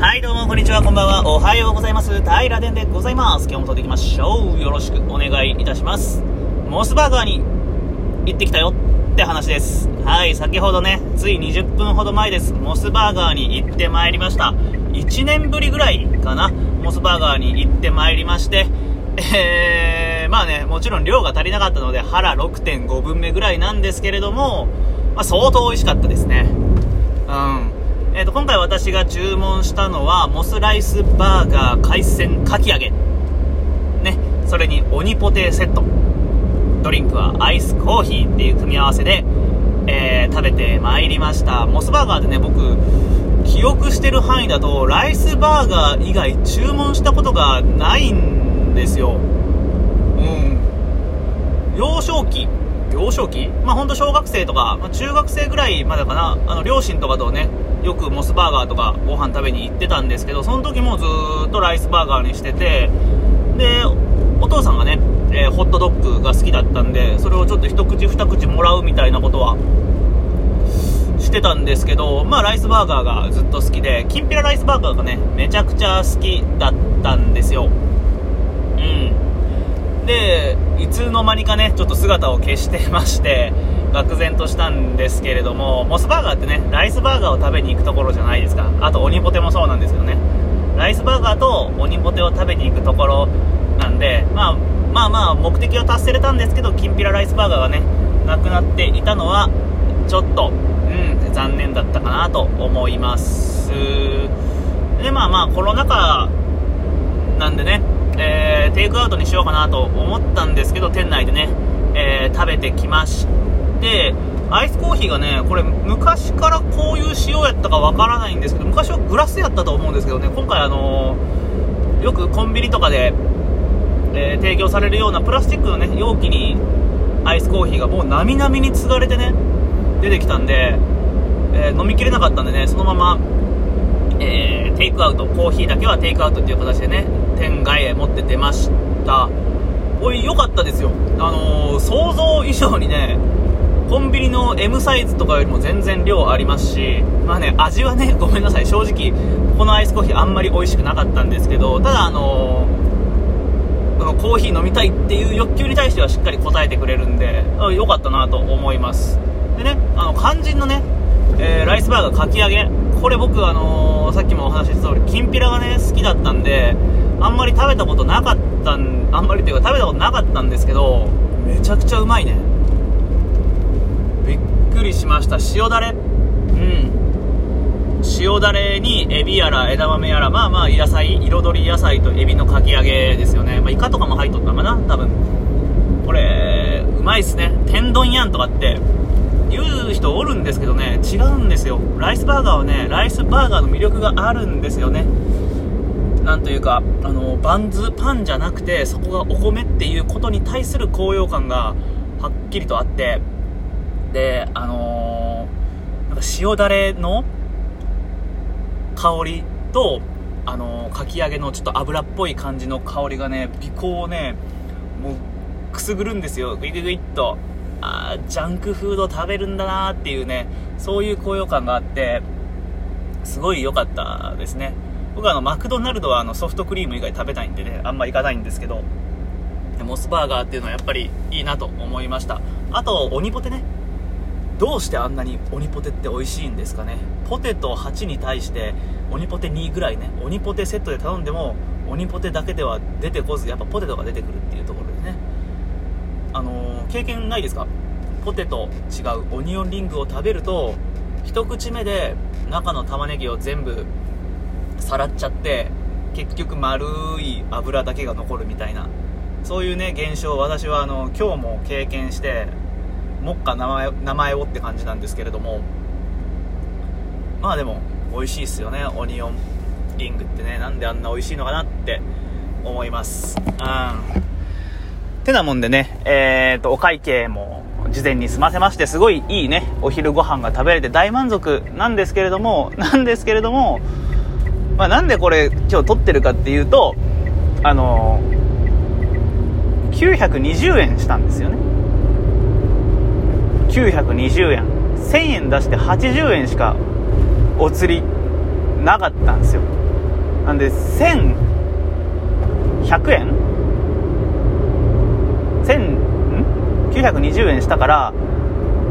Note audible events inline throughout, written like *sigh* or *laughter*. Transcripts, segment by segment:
はい、どうも、こんにちは、こんばんは。おはようございます。平殿でございます。今日も撮っていきましょう。よろしくお願いいたします。モスバーガーに行ってきたよって話です。はい、先ほどね、つい20分ほど前です。モスバーガーに行ってまいりました。1年ぶりぐらいかな、モスバーガーに行ってまいりまして、えー、まあね、もちろん量が足りなかったので、腹6.5分目ぐらいなんですけれども、まあ、相当美味しかったですね。うん。えー、と今回私が注文したのはモスライスバーガー海鮮かき揚げ。ねそれにオニポテセット。ドリンクはアイスコーヒーっていう組み合わせで、えー食べてまいりました。モスバーガーでね僕記憶してる範囲だとライスバーガー以外注文したことがないんですよ。うん。幼少期。幼少期？まあ本当小学生とか、まあ、中学生ぐらいまでかな。あの両親とかとねよくモスバーガーとかご飯食べに行ってたんですけどその時もずっとライスバーガーにしててでお父さんがね、えーホットドッグが好きだったんでそれをちょっと一口二口もらうみたいなことはしてたんですけどまあライスバーガーがずっと好きできんぴらライスバーガーがねめちゃくちゃ好きだったんですよ。うん。いつの間にかねちょっと姿を消してまして *laughs* 愕然としたんですけれどもモスバーガーってねライスバーガーを食べに行くところじゃないですか。あとオニポテもそうなんですけどね。ライスバーガーとオニポテを食べに行くところなんで、まあ、まあまあ目的は達成れたんですけどきんぴらライスバーガーがねなくなっていたのはちょっとうん残念だったかなと思います。でまあまあコロナ禍なんでね、えーテイクアウトにしようかなと思ったんですけど、店内でね、えー食べてきまして、アイスコーヒーがね、これ昔からこういう仕様やったかわからないんですけど、昔はグラスやったと思うんですけどね、今回あのーよくコンビニとかで、え提供されるようなプラスチックのね、容器にアイスコーヒーがもうなみなみに継がれてね、出てきたんで、え飲みきれなかったんでね、そのまま、えーテイクアウト、コーヒーだけはテイクアウトっていう形でね、店外へ持って出ました。おい、良かったですよ。あのー想像以上にね、コンビニの M サイズとかよりも全然量ありますし、まあね、味はね、*laughs* ごめんなさい、正直、このアイスコーヒーあんまり美味しくなかったんですけど、ただあのーコーヒー飲みたいっていう欲求に対してはしっかり応えてくれるんで、良かったなと思います。でね、あの、肝心のね、えーライスバーガーかき揚げ。これ僕、あのーさっきもお話しした通り、きんぴらがね、好きだったんで、あんまり食べたことなかったん、あんまりっていうか食べたことなかったんですけど、めちゃくちゃうまいね。びっくりしました。塩だれうん。塩だれにエビやら枝豆やら、まあまあ野菜、彩り野菜とエビのかき揚げですよね。まあイカとかも入っとったかな多分。これ、うまいっすね。天丼やんとかって、言う人おるんですけどね、違うんですよ。ライスバーガーはね、ライスバーガーの魅力があるんですよね。なんというか、あの、バンズ、パンじゃなくて、そこがお米っていうことに対する高揚感がはっきりとあって、で、あのーなんか塩だれの香りと、あのーかき揚げのちょっと油っぽい感じの香りがね、鼻孔をね、もう、くすぐるんですよ。グイグイグイっと。あージャンクフード食べるんだなーっていうね、そういう高揚感があって、すごい良かったですね。僕はあの、マクドナルドはあの、ソフトクリーム以外食べないんでね、あんま行かないんですけど、モスバーガーっていうのはやっぱりいいなと思いました。あと、オニポテね。どうしてあんなにオニポテって美味しいんですかね。ポテト8に対して、オニポテ2ぐらいね、オニポテセットで頼んでも、オニポテだけでは出てこず、やっぱポテトが出てくるっていうところでね。あのー経験ないですか？ポテト違うオニオンリングを食べると一口目で中の玉ねぎを全部さらっちゃって結局丸い油だけが残るみたいな。そういうね現象を私はあの今日も経験して目下名前名前をって感じなんですけれども。まあでも美味しいっすよね。オニオンリングってね。なんであんな美味しいのかなって思います。うん。てなもんでね、えー、と、お会計も事前に済ませまして、すごいいいね、お昼ご飯が食べれて大満足なんですけれども、なんですけれども、まあ、なんでこれ今日撮ってるかっていうと、あのー、920円したんですよね。920円。1000円出して80円しかお釣りなかったんですよ。なんで1100円？1000ん？920円したから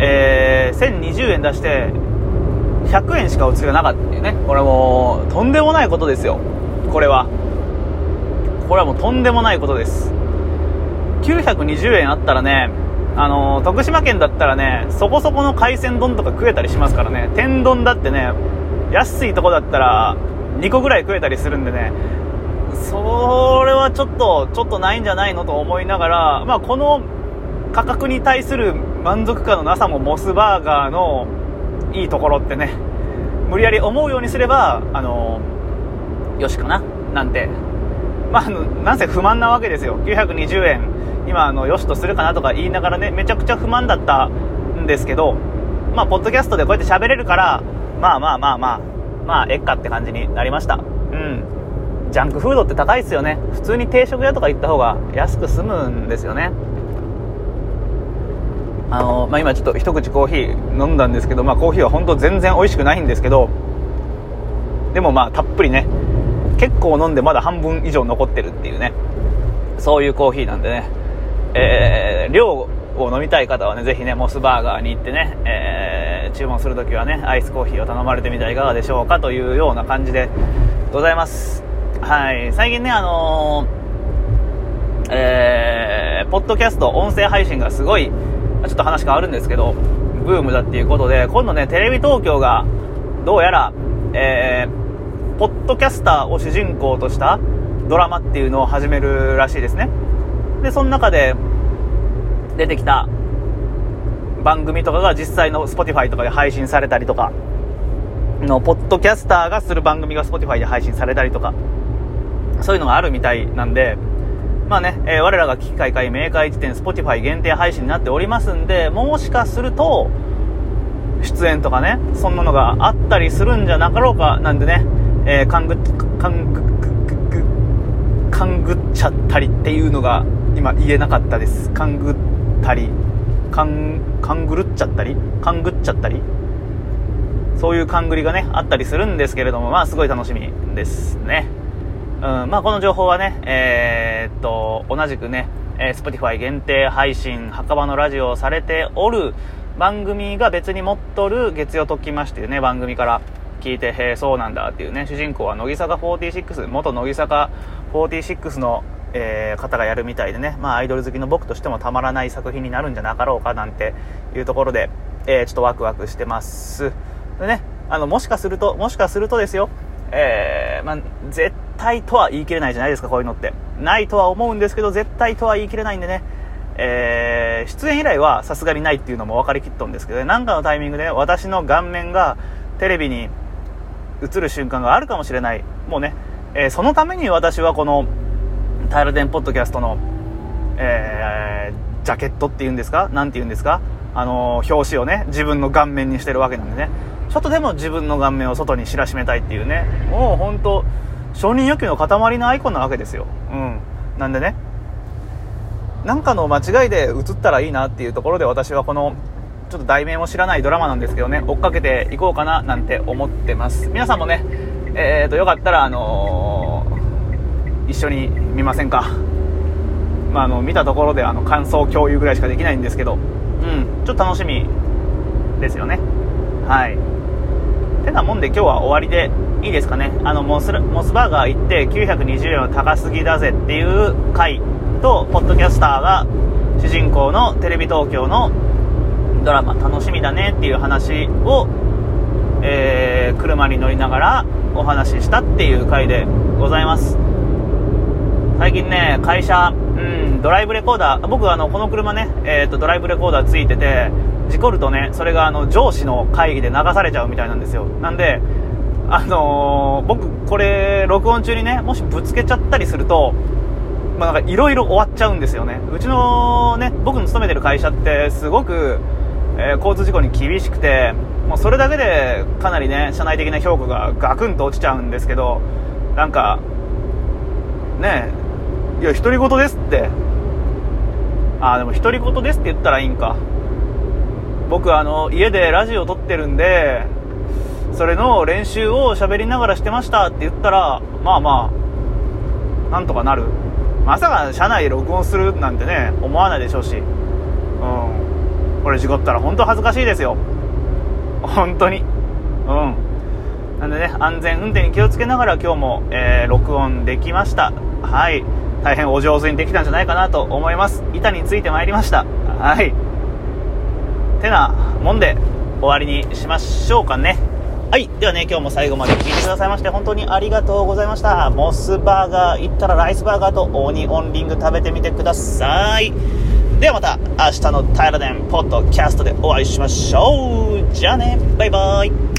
えー、1020円出して100円しかお釣りがなかったっていうね。これもうとんでもないことですよ。これは。これはもうとんでもないことです。920円あったらねあの、徳島県だったらねそこそこの海鮮丼とか食えたりしますからね。天丼だってね安いとこだったら2個ぐらい食えたりするんでね。それはちょっとちょっとないんじゃないのと思いながら、まあ、この価格に対する満足感のなさもモスバーガーのいいところってね無理やり思うようにすればあのよしかななんて。まあ、なんせ不満なわけですよ。920円今あのよしとするかなとか言いながらねめちゃくちゃ不満だったんですけどまあポッドキャストでこうやって喋れるからまあまあまあまあまあえっかって感じになりました。うん。ジャンクフードって高いですよね。普通に定食屋とか行った方が安く済むんですよね。あのまあ、今ちょっと一口コーヒー飲んだんですけど、まあ、コーヒーは本当全然美味しくないんですけどでもまあたっぷりね結構飲んでまだ半分以上残ってるっていうねそういうコーヒーなんでね、えー、量を飲みたい方はねぜひねモスバーガーに行ってね、えー、注文するときはねアイスコーヒーを頼まれてみてはいかがでしょうかというような感じでございます。はい。最近ねあのー、えー、ポッドキャスト音声配信がすごいちょっと話変わるんですけど、ブームだっていうことで、今度ね、テレビ東京が、どうやら、えー、ポッドキャスターを主人公としたドラマっていうのを始めるらしいですね。で、その中で出てきた番組とかが実際の Spotify とかで配信されたりとか、の、ポッドキャスターがする番組が Spotify で配信されたりとか、そういうのがあるみたいなんで、まあね、えー、我らが危機械会明快辞典 Spotify 限定配信になっておりますんで、もしかすると、出演とかね、そんなのがあったりするんじゃなかろうか、なんでね、えー、勘ぐ、勘ぐ、勘ぐっちゃったりっていうのが今言えなかったです。勘ぐったり、勘、勘ぐるっちゃったり勘ぐっちゃったりそういう勘ぐりがね、あったりするんですけれども、まあすごい楽しみですね。ん、まあこの情報はね、えー、っと、同じくね、えー、Spotify 限定配信、墓場のラジオをされておる番組が別に持っとる月曜ときましていうね、番組から聞いて、へえ、そうなんだっていうね、主人公は乃木坂46、元乃木坂46の、えー、方がやるみたいでね、まあアイドル好きの僕としてもたまらない作品になるんじゃなかろうかなんていうところで、えー、ちょっとワクワクしてます。でね、あの、もしかすると、もしかするとですよ、えー、まあ、絶対とは言い切れないじゃないですか、こういうのって。ないとは思うんですけど、絶対とは言い切れないんでね、えー、出演以来はさすがにないっていうのも分かりきっとんですけどね、なんかのタイミングで私の顔面がテレビに映る瞬間があるかもしれない。もうね、えー、そのために私はこの、タイルデンポッドキャストの、えー、ジャケットっていうんですか？なんて言うんですか？あのー、表紙をね、自分の顔面にしてるわけなんでね。ちょっとでも自分の顔面を外に知らしめたいっていうね、もう本当承認欲求の塊のアイコンなわけですよ。うん。なんでね、なんかの間違いで映ったらいいなっていうところで私はこの、ちょっと題名も知らないドラマなんですけどね、追っかけていこうかななんて思ってます。皆さんもね、えーと、よかったら、あのー、一緒に見ませんか？まあ、あの、見たところであの感想共有ぐらいしかできないんですけど、うん、ちょっと楽しみですよね。はい。てなもんで今日は終わりでいいですかね。あの、モスモスバーガー行って920円は高すぎだぜっていう回と、ポッドキャスターが主人公のテレビ東京のドラマ楽しみだねっていう話を、えー、車に乗りながらお話ししたっていう回でございます。最近ね、会社、ドライブレコーダー、僕あの、この車ね、えっ、ー、と、ドライブレコーダーついてて、事故るとね、それがあの、上司の会議で流されちゃうみたいなんですよ。なんで、あのー、僕、これ、録音中にね、もしぶつけちゃったりすると、まあ、なんかいろいろ終わっちゃうんですよね。うちのね、僕の勤めてる会社って、すごく、えー、交通事故に厳しくて、もうそれだけでかなりね、社内的な評価がガクンと落ちちゃうんですけど、なんか、ねいや、独り言ですって。あ、でも独り言ですって言ったらいいんか。僕、あの、家でラジオ撮ってるんで、それの練習を喋りながらしてましたって言ったら、まあまあ、なんとかなる。まさか車内で録音するなんてね、思わないでしょうし。うん。これ事故ったら本当恥ずかしいですよ。本当に。うん。なんでね、安全運転に気をつけながら今日も、えー、録音できました。はい。大変お上手にできたんじゃないかなと思います。板についてまいりました。はい。てなもんで終わりにしましょうかね。はい。ではね、今日も最後まで聞いてくださいまして本当にありがとうございました。モスバーガー行ったらライスバーガーとオニオンリング食べてみてください。ではまた明日のタイラデンポッドキャストでお会いしましょう。じゃあね、バイバイ。